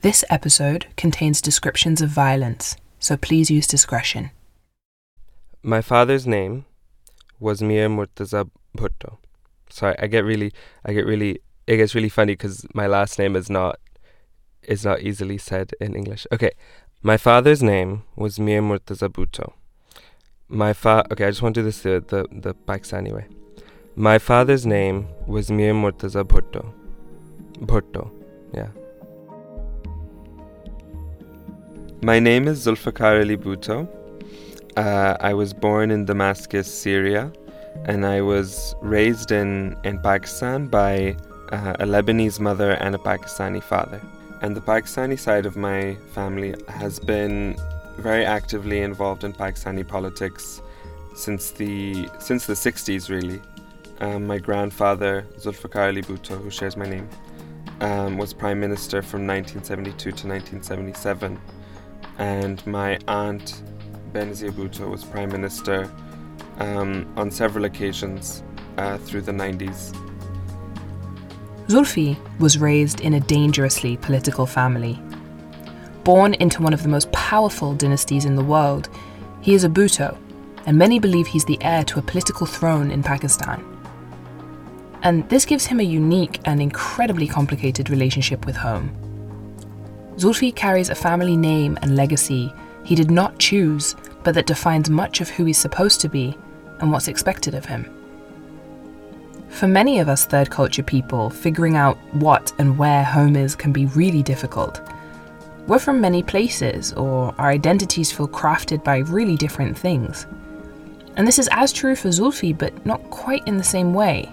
This episode contains descriptions of violence, so please use discretion. My father's name was Mir Murtaza Bhutto. Sorry, I get really, I get really, it gets really funny because my last name is not, is not easily said in English. Okay, my father's name was Mir Murtaza Bhutto. My fa, okay, I just want to do this the the, the Pakistani way. My father's name was Mir Murtaza Bhutto. Bhutto, yeah. My name is Zulfikar Ali Bhutto. Uh, I was born in Damascus, Syria, and I was raised in, in Pakistan by uh, a Lebanese mother and a Pakistani father. And the Pakistani side of my family has been very actively involved in Pakistani politics since the since the 60s, really. Um, my grandfather, Zulfikar Ali Bhutto, who shares my name, um, was prime minister from 1972 to 1977, and my aunt, Benazir Bhutto, was prime minister um, on several occasions uh, through the 90s. Zulfi was raised in a dangerously political family. Born into one of the most powerful dynasties in the world, he is a Bhutto, and many believe he's the heir to a political throne in Pakistan. And this gives him a unique and incredibly complicated relationship with home. Zulfi carries a family name and legacy he did not choose, but that defines much of who he's supposed to be and what's expected of him. For many of us third culture people, figuring out what and where home is can be really difficult. We're from many places, or our identities feel crafted by really different things. And this is as true for Zulfi, but not quite in the same way.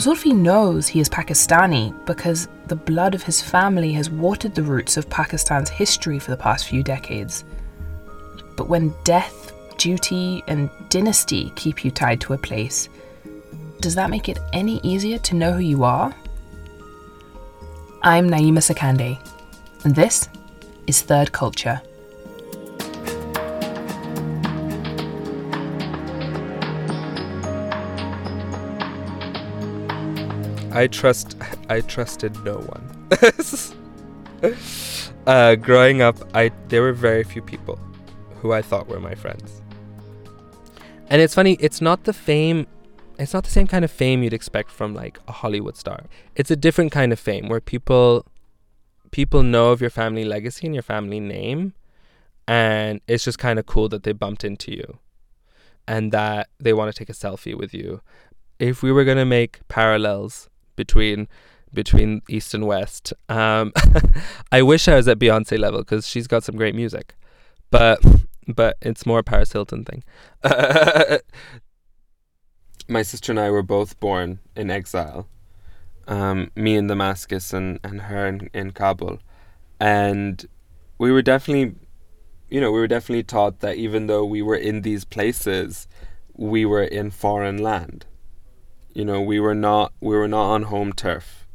Zulfi knows he is Pakistani because the blood of his family has watered the roots of Pakistan's history for the past few decades. But when death, duty, and dynasty keep you tied to a place, does that make it any easier to know who you are? I'm Naima Sakande, and this is Third Culture. I trust. I trusted no one. uh, growing up, I there were very few people who I thought were my friends. And it's funny. It's not the fame. It's not the same kind of fame you'd expect from like a Hollywood star. It's a different kind of fame where people people know of your family legacy and your family name, and it's just kind of cool that they bumped into you, and that they want to take a selfie with you. If we were gonna make parallels between between east and west. Um, I wish I was at Beyonce level because she's got some great music, but but it's more a Paris Hilton thing. My sister and I were both born in exile. Um, me in Damascus and, and her in, in Kabul. And we were definitely, you know, we were definitely taught that even though we were in these places, we were in foreign land. You know, we were not we were not on home turf.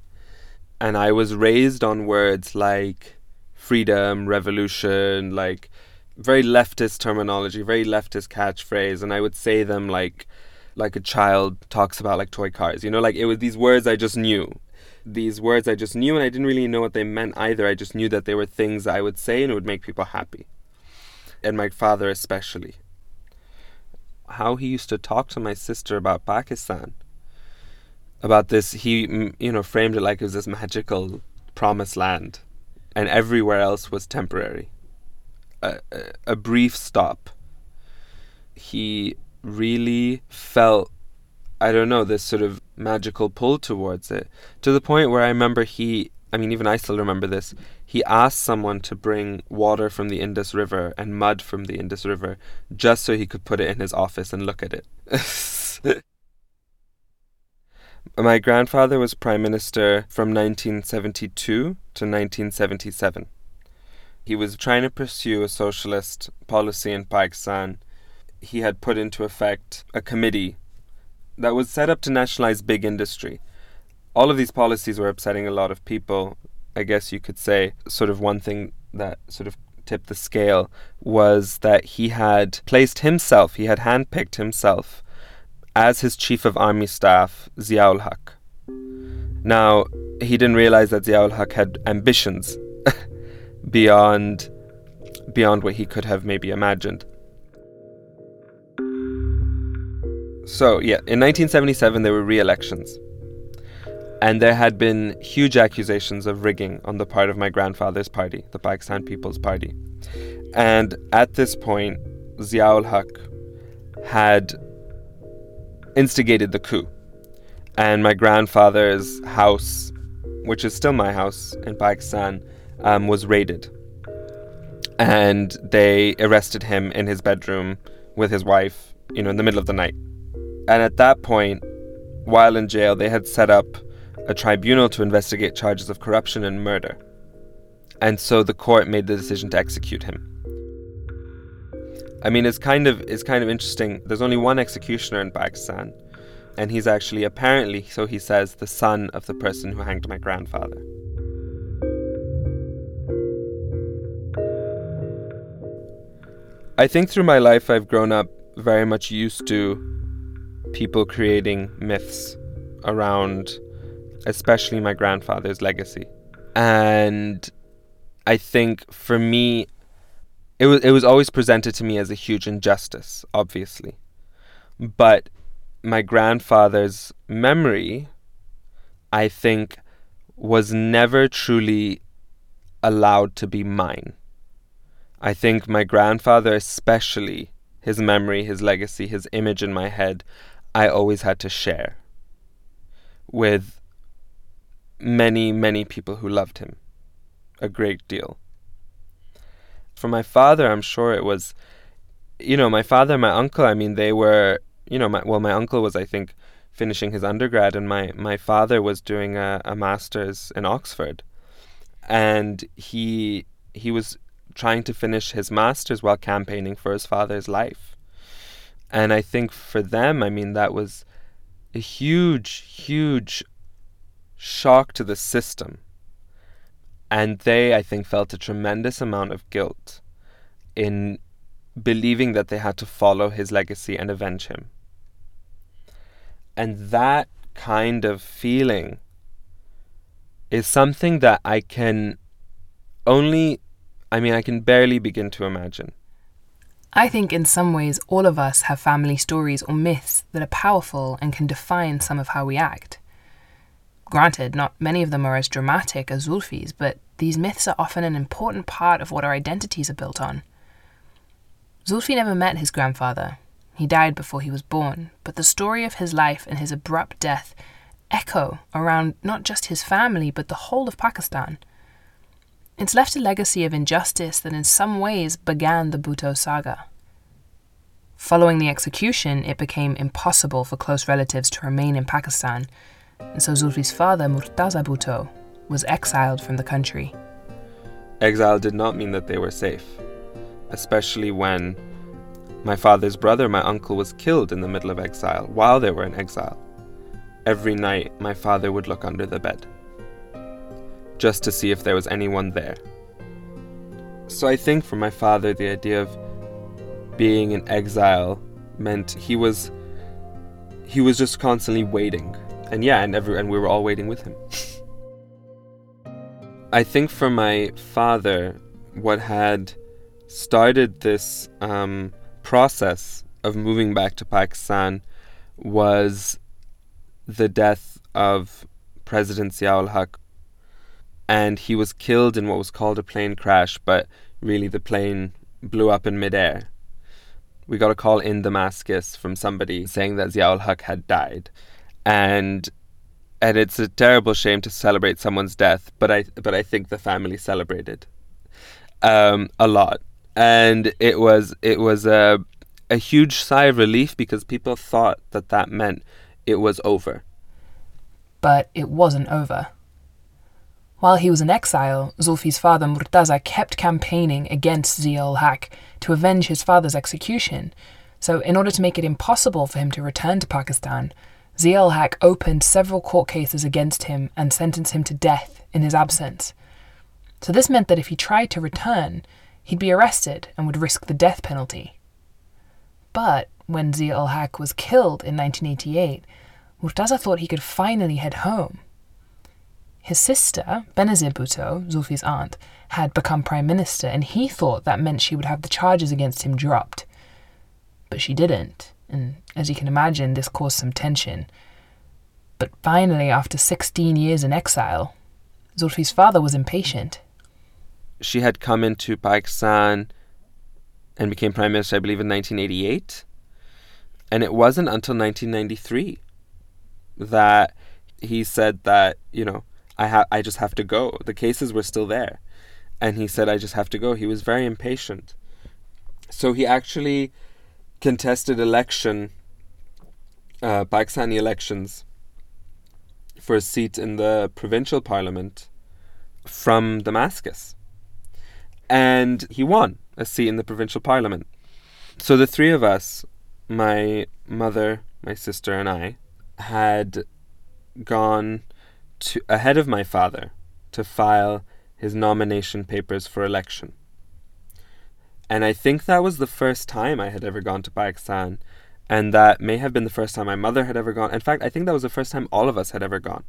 And I was raised on words like freedom, revolution, like very leftist terminology, very leftist catchphrase, and I would say them like like a child talks about like toy cars. You know, like it was these words I just knew. These words I just knew and I didn't really know what they meant either. I just knew that they were things I would say and it would make people happy. And my father especially. How he used to talk to my sister about Pakistan about this he you know framed it like it was this magical promised land and everywhere else was temporary. A, a, a brief stop. He really felt i don't know this sort of magical pull towards it to the point where i remember he i mean even i still remember this. He asked someone to bring water from the indus river and mud from the indus river just so he could put it in his office and look at it My grandfather was prime minister from 1972 to 1977. He was trying to pursue a socialist policy in Pakistan. He had put into effect a committee that was set up to nationalize big industry. All of these policies were upsetting a lot of people. I guess you could say, sort of one thing that sort of tipped the scale was that he had placed himself, he had handpicked himself as his chief of army staff, Ziaul Haq. Now, he didn't realize that Ziaul Haq had ambitions beyond beyond what he could have maybe imagined. So, yeah, in 1977 there were re-elections. And there had been huge accusations of rigging on the part of my grandfather's party, the Pakistan People's Party. And at this point, Ziaul Haq had instigated the coup. And my grandfather's house, which is still my house in Pakistan, um, was raided. And they arrested him in his bedroom with his wife, you know, in the middle of the night. And at that point, while in jail, they had set up a tribunal to investigate charges of corruption and murder. And so the court made the decision to execute him. I mean, it's kind of it's kind of interesting. There's only one executioner in Pakistan, and he's actually apparently, so he says, the son of the person who hanged my grandfather. I think through my life I've grown up very much used to people creating myths around especially my grandfather's legacy. And I think for me it was it was always presented to me as a huge injustice, obviously. But my grandfather's memory I think was never truly allowed to be mine. I think my grandfather especially his memory, his legacy, his image in my head I always had to share with many, many people who loved him a great deal. For my father, I'm sure it was, you know, my father and my uncle, I mean, they were, you know, my, well, my uncle was, I think, finishing his undergrad, and my, my father was doing a, a master's in Oxford. And he he was trying to finish his master's while campaigning for his father's life. And I think for them, I mean, that was a huge, huge shock to the system. And they, I think, felt a tremendous amount of guilt in believing that they had to follow his legacy and avenge him. And that kind of feeling is something that I can only, I mean, I can barely begin to imagine. I think in some ways all of us have family stories or myths that are powerful and can define some of how we act. Granted, not many of them are as dramatic as Zulfi's, but these myths are often an important part of what our identities are built on. Zulfi never met his grandfather. He died before he was born, but the story of his life and his abrupt death echo around not just his family, but the whole of Pakistan. It's left a legacy of injustice that in some ways began the Bhutto saga. Following the execution, it became impossible for close relatives to remain in Pakistan, and so Zulfi's father, Murtaza Bhutto, was exiled from the country. Exile did not mean that they were safe, especially when my father's brother, my uncle, was killed in the middle of exile while they were in exile. Every night, my father would look under the bed just to see if there was anyone there. So I think for my father, the idea of being in exile meant he was he was just constantly waiting, and yeah, and every and we were all waiting with him. I think for my father, what had started this um, process of moving back to Pakistan was the death of President Ziaul Haq and he was killed in what was called a plane crash, but really the plane blew up in midair. We got a call in Damascus from somebody saying that Ziaul Haq had died, and and it's a terrible shame to celebrate someone's death, but I but I think the family celebrated um, a lot, and it was it was a a huge sigh of relief because people thought that that meant it was over. But it wasn't over. While he was in exile, Zulfi's father Murtaza kept campaigning against Ziaul Haq to avenge his father's execution. So, in order to make it impossible for him to return to Pakistan, Ziaul Haq opened several court cases against him and sentenced him to death in his absence. So, this meant that if he tried to return, he'd be arrested and would risk the death penalty. But when Ziaul Haq was killed in 1988, Murtaza thought he could finally head home His sister, Benazir Bhutto, Zulfi's aunt, had become prime minister, and he thought that meant she would have the charges against him dropped. But she didn't, and as you can imagine, this caused some tension. But finally, after 16 years in exile, Zulfi's father was impatient. She had come into Pakistan and became prime minister, I believe, in 1988. And it wasn't until 1993 that he said that, you know, I ha- I just have to go. The cases were still there. And he said I just have to go. He was very impatient. So he actually contested election uh, Pakistani elections for a seat in the provincial parliament from Damascus. And he won a seat in the provincial parliament. So the three of us, my mother, my sister, and I, had gone to ahead of my father to file his nomination papers for election. And I think that was the first time I had ever gone to Pakistan, and that may have been the first time my mother had ever gone. In fact, I think that was the first time all of us had ever gone.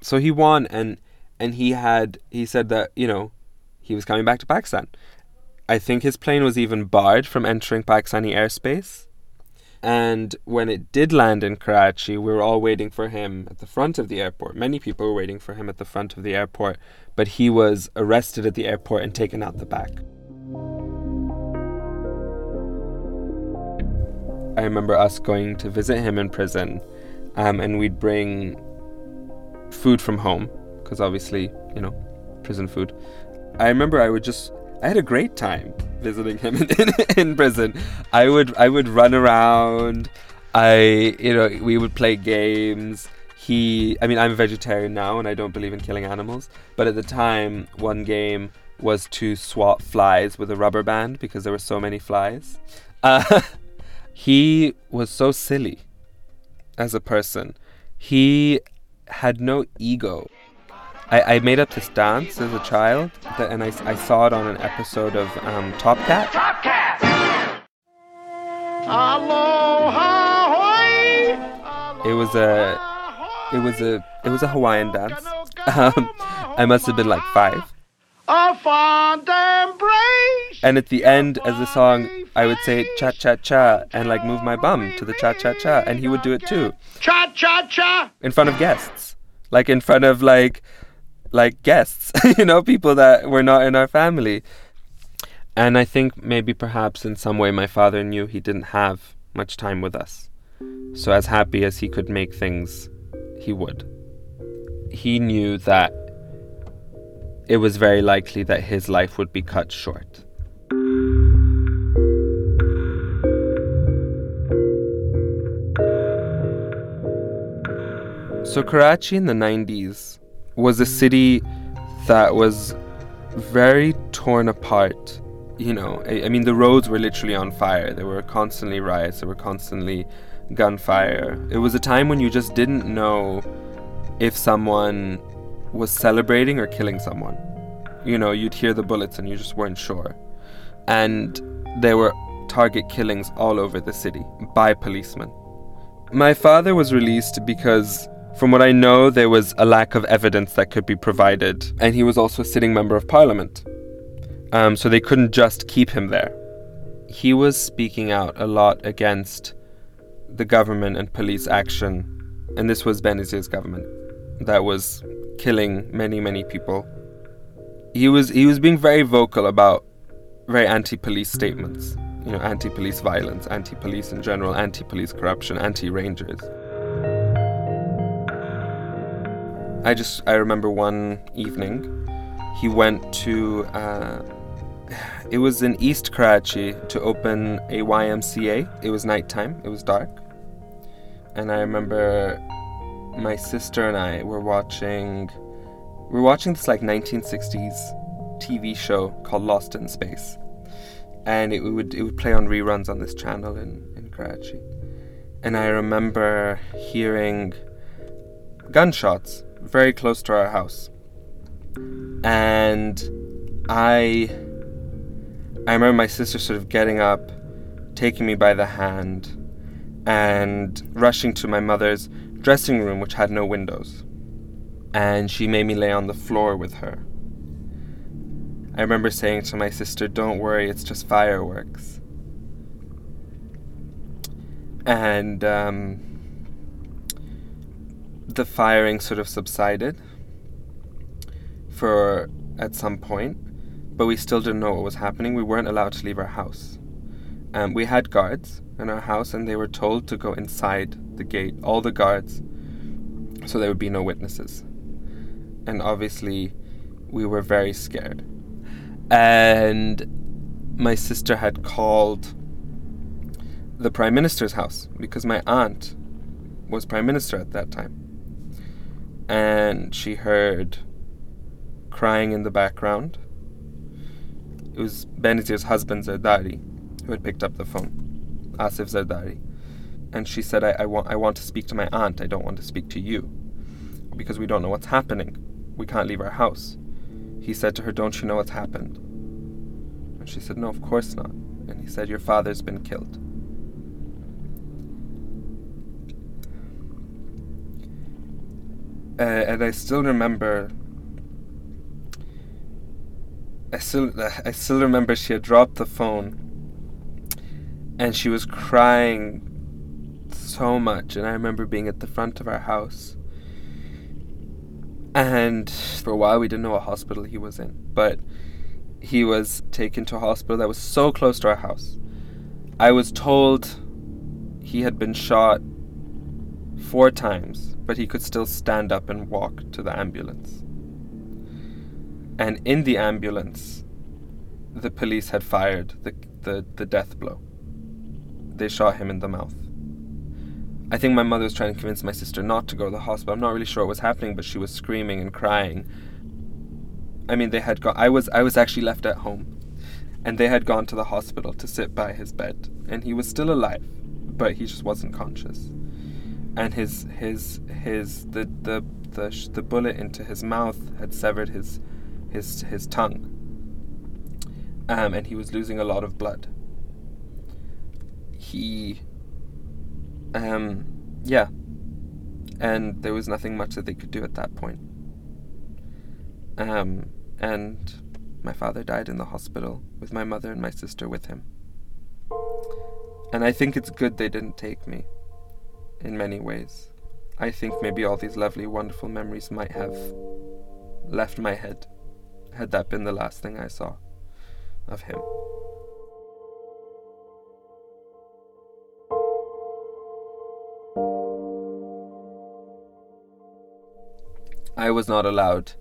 So he won, and and he had he said that you know he was coming back to Pakistan. I think his plane was even barred from entering Pakistani airspace. And when it did land in Karachi, we were all waiting for him at the front of the airport. Many people were waiting for him at the front of the airport, but he was arrested at the airport and taken out the back. I remember us going to visit him in prison, um, and we'd bring food from home, because obviously, you know, prison food. I remember I would just I had a great time visiting him in, in, in, prison. I would I would run around. I you know we would play games. He I mean I'm a vegetarian now and I don't believe in killing animals. But at the time, one game was to swat flies with a rubber band because there were so many flies. Uh, he was so silly as a person. He had no ego. I, I made up this dance as a child, that, and I, I saw it on an episode of um, Top Cat. Top Cat! It was a, it was a, it was a Hawaiian dance. Um, I must have been like five. A fond embrace. And at the end, as the song, I would say cha cha cha and like move my bum to the cha cha cha, and he would do it too. Cha cha cha. In front of guests, like in front of like like guests, you know, people that were not in our family. And I think maybe perhaps in some way my father knew he didn't have much time with us. So, as happy as he could make things, he would. He knew that it was very likely that his life would be cut short. So, Karachi in the 90s was a city that was very torn apart. You know, I, I, mean, the roads were literally on fire. There were constantly riots, there were constantly gunfire. It was a time when you just didn't know if someone was celebrating or killing someone. You know, you'd hear the bullets and you just weren't sure. And there were target killings all over the city by policemen. My father was released because from what I know, there was a lack of evidence that could be provided, and he was also a sitting member of parliament. Um, so they couldn't just keep him there. He was speaking out a lot against the government and police action, and this was Benazir's government that was killing many, many people. He was he was being very vocal about very anti-police statements, you know, anti-police violence, anti-police in general, anti-police corruption, anti-rangers. I just I remember one evening he went to uh, it was in East Karachi to open a YMCA. It was nighttime. It was dark, and I remember my sister and I were watching we were watching this like 1960s TV show called Lost in Space, and it would it would play on reruns on this channel in in Karachi, and I remember hearing gunshots very close to our house. And I I remember my sister sort of getting up, taking me by the hand, and rushing to my mother's dressing room, which had no windows. and she made me lay on the floor with her. I remember saying to my sister, Don't worry, it's just fireworks. And um, the firing sort of subsided for at some point, but we still didn't know what was happening. We weren't allowed to leave our house. Um, we had guards in our house, and they were told to go inside the gate, all the guards, so there would be no witnesses. And obviously, we were very scared. And my sister had called the Prime Minister's house because my aunt was Prime Minister at that time. And she heard crying in the background. It was Benazir's husband, Zardari, who had picked up the phone, Asif Zardari. And she said, I, I, want, I want to speak to my aunt. I don't want to speak to you because we don't know what's happening. We can't leave our house. He said to her, Don't you know what's happened? And she said, No, of course not. And he said, Your father's been killed. Uh, and I still remember I still I still remember she had dropped the phone and she was crying so much. And I remember being at the front of our house. And for a while we didn't know what hospital he was in but he was taken to a hospital that was so close to our house. I was told he had been shot four times but he could still stand up and walk to the ambulance and in the ambulance, the police had fired the, the, the death blow. They shot him in the mouth. I think my mother was trying to convince my sister not to go to the hospital. I'm not really sure what was happening, but she was screaming and crying. I mean, they had gone. I was I was actually left at home, and they had gone to the hospital to sit by his bed, and he was still alive, but he just wasn't conscious. And his his his the the the the bullet into his mouth had severed his his his tongue, um, and he was losing a lot of blood. He, um, yeah, and there was nothing much that they could do at that point. Um, and my father died in the hospital with my mother and my sister with him. And I think it's good they didn't take me in many ways. I think maybe all these lovely, wonderful memories might have left my head had that been the last thing I saw of him. I was not allowed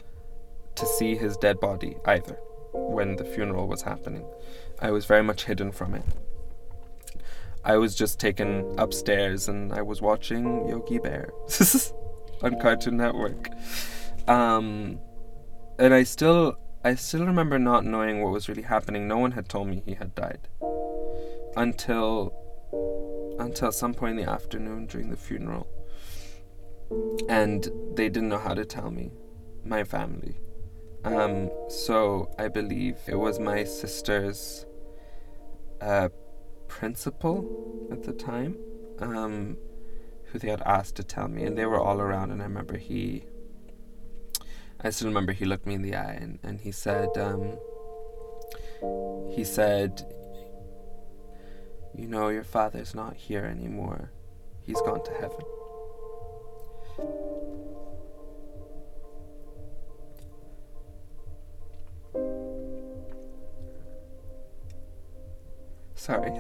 to see his dead body either when the funeral was happening. I was very much hidden from it. I was just taken upstairs and I was watching Yogi Bear on Cartoon Network. Um, and I still I still remember not knowing what was really happening. No one had told me he had died. Until until some point in the afternoon during the funeral. And they didn't know how to tell me, my family. Um, so I believe it was my sister's uh, principal at the time, um, who they had asked to tell me, and they were all around. And I remember he I still remember he looked me in the eye and, and he said, um, he said, you know, your father's not here anymore. He's gone to heaven. Sorry.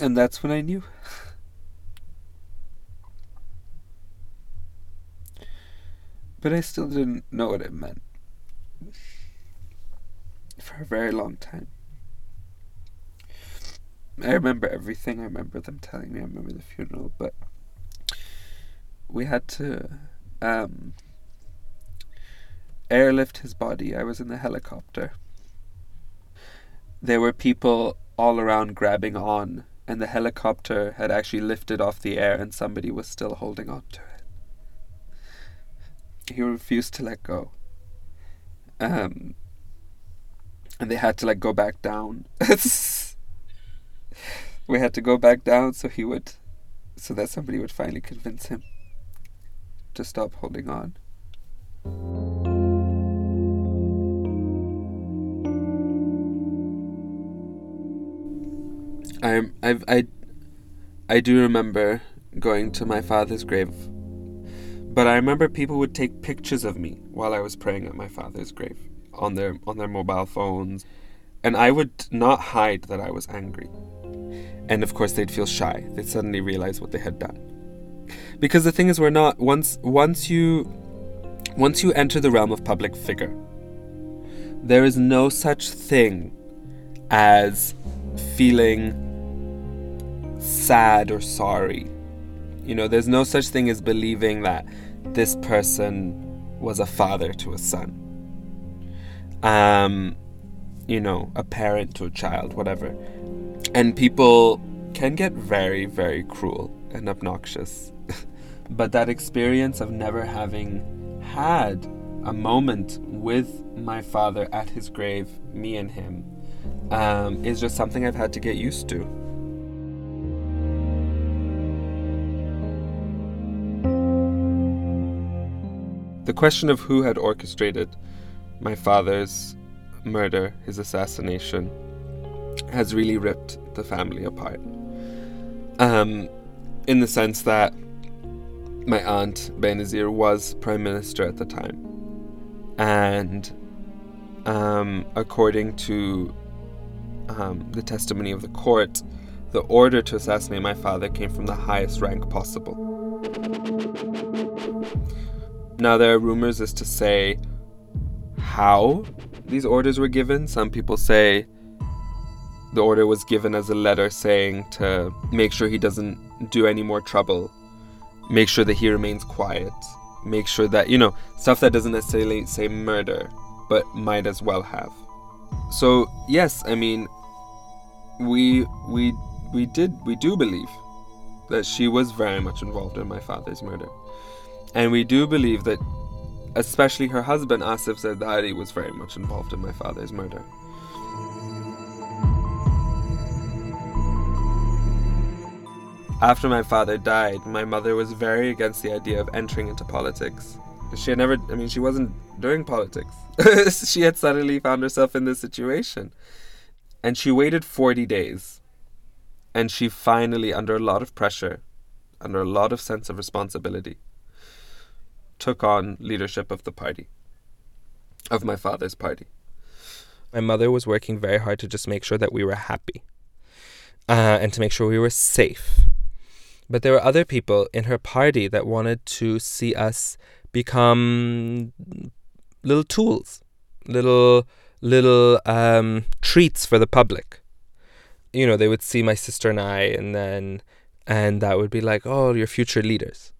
And that's when I knew. but I still didn't know what it meant. For a very long time. I remember everything. I remember them telling me. I remember the funeral, but we had to um, airlift his body. I was in the helicopter. There were people all around grabbing on and the helicopter had actually lifted off the air and somebody was still holding on to it. He refused to let go. Um, and they had to like go back down. we had to go back down so he would, so that somebody would finally convince him to stop holding on. I I I I do remember going to my father's grave, but I remember people would take pictures of me while I was praying at my father's grave on their on their mobile phones, and I would not hide that I was angry. And of course, they'd feel shy. They'd suddenly realize what they had done. Because the thing is, we're not once once you once you enter the realm of public figure, there is no such thing as feeling sad or sorry. You know, there's no such thing as believing that this person was a father to a son. Um, you know, a parent to a child, whatever. And people can get very, very cruel and obnoxious. but that experience of never having had a moment with my father at his grave, me and him, um, is just something I've had to get used to. The question of who had orchestrated my father's murder, his assassination, has really ripped the family apart. Um, in the sense that my aunt Benazir was prime minister at the time, and um, according to um, the testimony of the court, the order to assassinate my father came from the highest rank possible. Now, there are rumors as to say how these orders were given. Some people say the order was given as a letter saying to make sure he doesn't do any more trouble, make sure that he remains quiet, make sure that, you know, stuff that doesn't necessarily say murder, but might as well have. So, yes, I mean, we we we did we do believe that she was very much involved in my father's murder. And we do believe that, especially her husband Asif Zardari, was very much involved in my father's murder. After my father died, my mother was very against the idea of entering into politics. She had never, I mean, she wasn't doing politics. she had suddenly found herself in this situation. And she waited 40 days. And she finally, under a lot of pressure, under a lot of sense of responsibility, took on leadership of the party, of my father's party. My mother was working very hard to just make sure that we were happy uh, and to make sure we were safe. But there were other people in her party that wanted to see us become little tools, little little um, treats for the public. You know, they would see my sister and I, and then and that would be like, oh, your future leaders.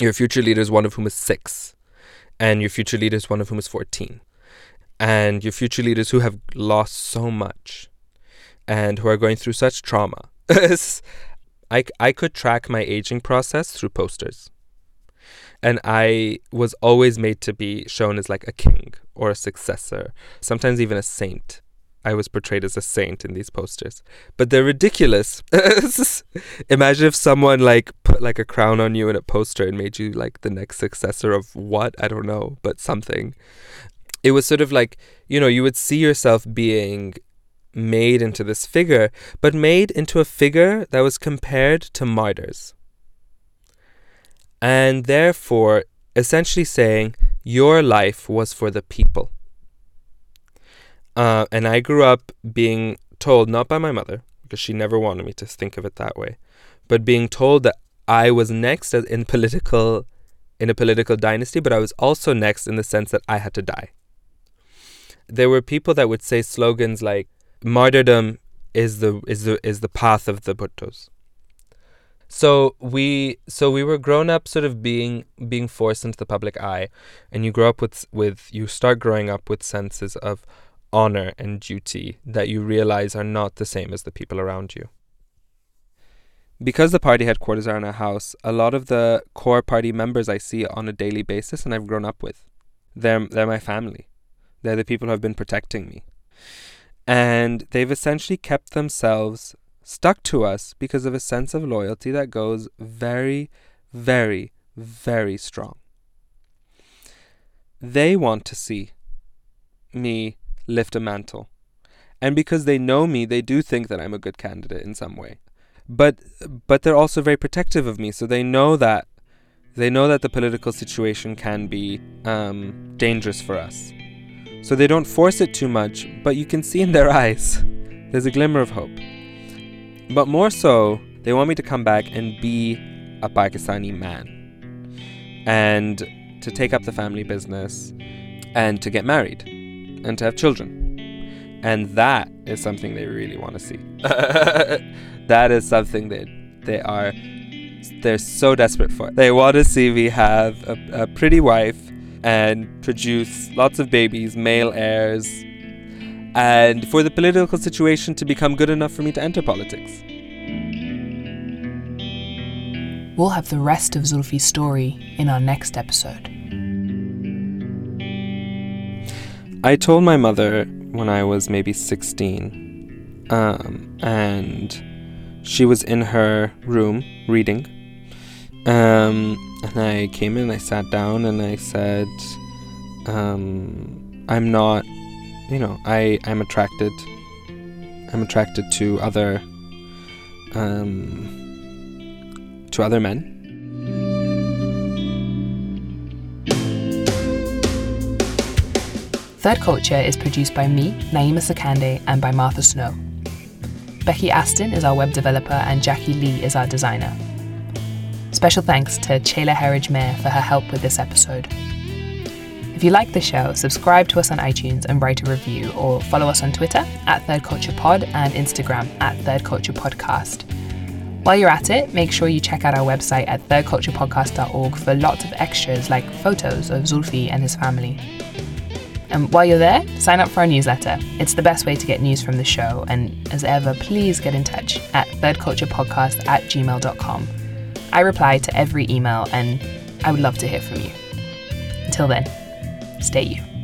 Your future leaders, one of whom is six, and your future leaders, one of whom is 14. And your future leaders who have lost so much and who are going through such trauma. I, I could track my aging process through posters. And I was always made to be shown as like a king or a successor, sometimes even a saint. I was portrayed as a saint in these posters. But they're ridiculous. Imagine if someone like put like a crown on you in a poster and made you like the next successor of what? I don't know, but something. It was sort of like, you know, you would see yourself being made into this figure, but made into a figure that was compared to martyrs. And therefore, essentially saying, your life was for the people. Uh, and I grew up being told, not by my mother, because she never wanted me to think of it that way, but being told that I was next in political in a political dynasty, but I was also next in the sense that I had to die. There were people that would say slogans like martyrdom is the is the is the path of the Bhuttos. So we so we were grown up sort of being being forced into the public eye and you grow up with with you start growing up with senses of honor and duty that you realize are not the same as the people around you. because the party headquarters are in a house, a lot of the core party members I see on a daily basis and I've grown up with. They're, they're my family. They're the people who have been protecting me. And they've essentially kept themselves stuck to us because of a sense of loyalty that goes very, very, very strong. They want to see me lift a mantle. And because they know me, they do think that I'm a good candidate in some way but but they're also very protective of me. So they know that they know that the political situation can be um, dangerous for us. So they don't force it too much, but you can see in their eyes there's a glimmer of hope. But more so, they want me to come back and be a Pakistani man and to take up the family business and to get married and to have children. And that is something they really want to see. that is something that they are they're so desperate for. They want to see me have a, a pretty wife and produce lots of babies, male heirs, and for the political situation to become good enough for me to enter politics. We'll have the rest of Zulfi's story in our next episode. I told my mother when I was maybe 16, um, and she was in her room reading. Um, and I came in, I sat down, and I said, um, I'm not, you know, I, I'm attracted. I'm attracted to other, um, to other men. Third Culture is produced by me, Naima Sakande, and by Martha Snow. Becky Aston is our web developer, and Jackie Lee is our designer. Special thanks to Chela Herridge Mayer for her help with this episode. If you like the show, subscribe to us on iTunes and write a review, or follow us on Twitter at Third Culture Pod and Instagram at Third Culture Podcast. While you're at it, make sure you check out our website at thirdculturepodcast.org for lots of extras like photos of Zulfi and his family. And while you're there, sign up for our newsletter. It's the best way to get news from the show. And as ever, please get in touch at thirdculturepodcast at gmail.com. I reply to every email and I would love to hear from you. Until then, stay you.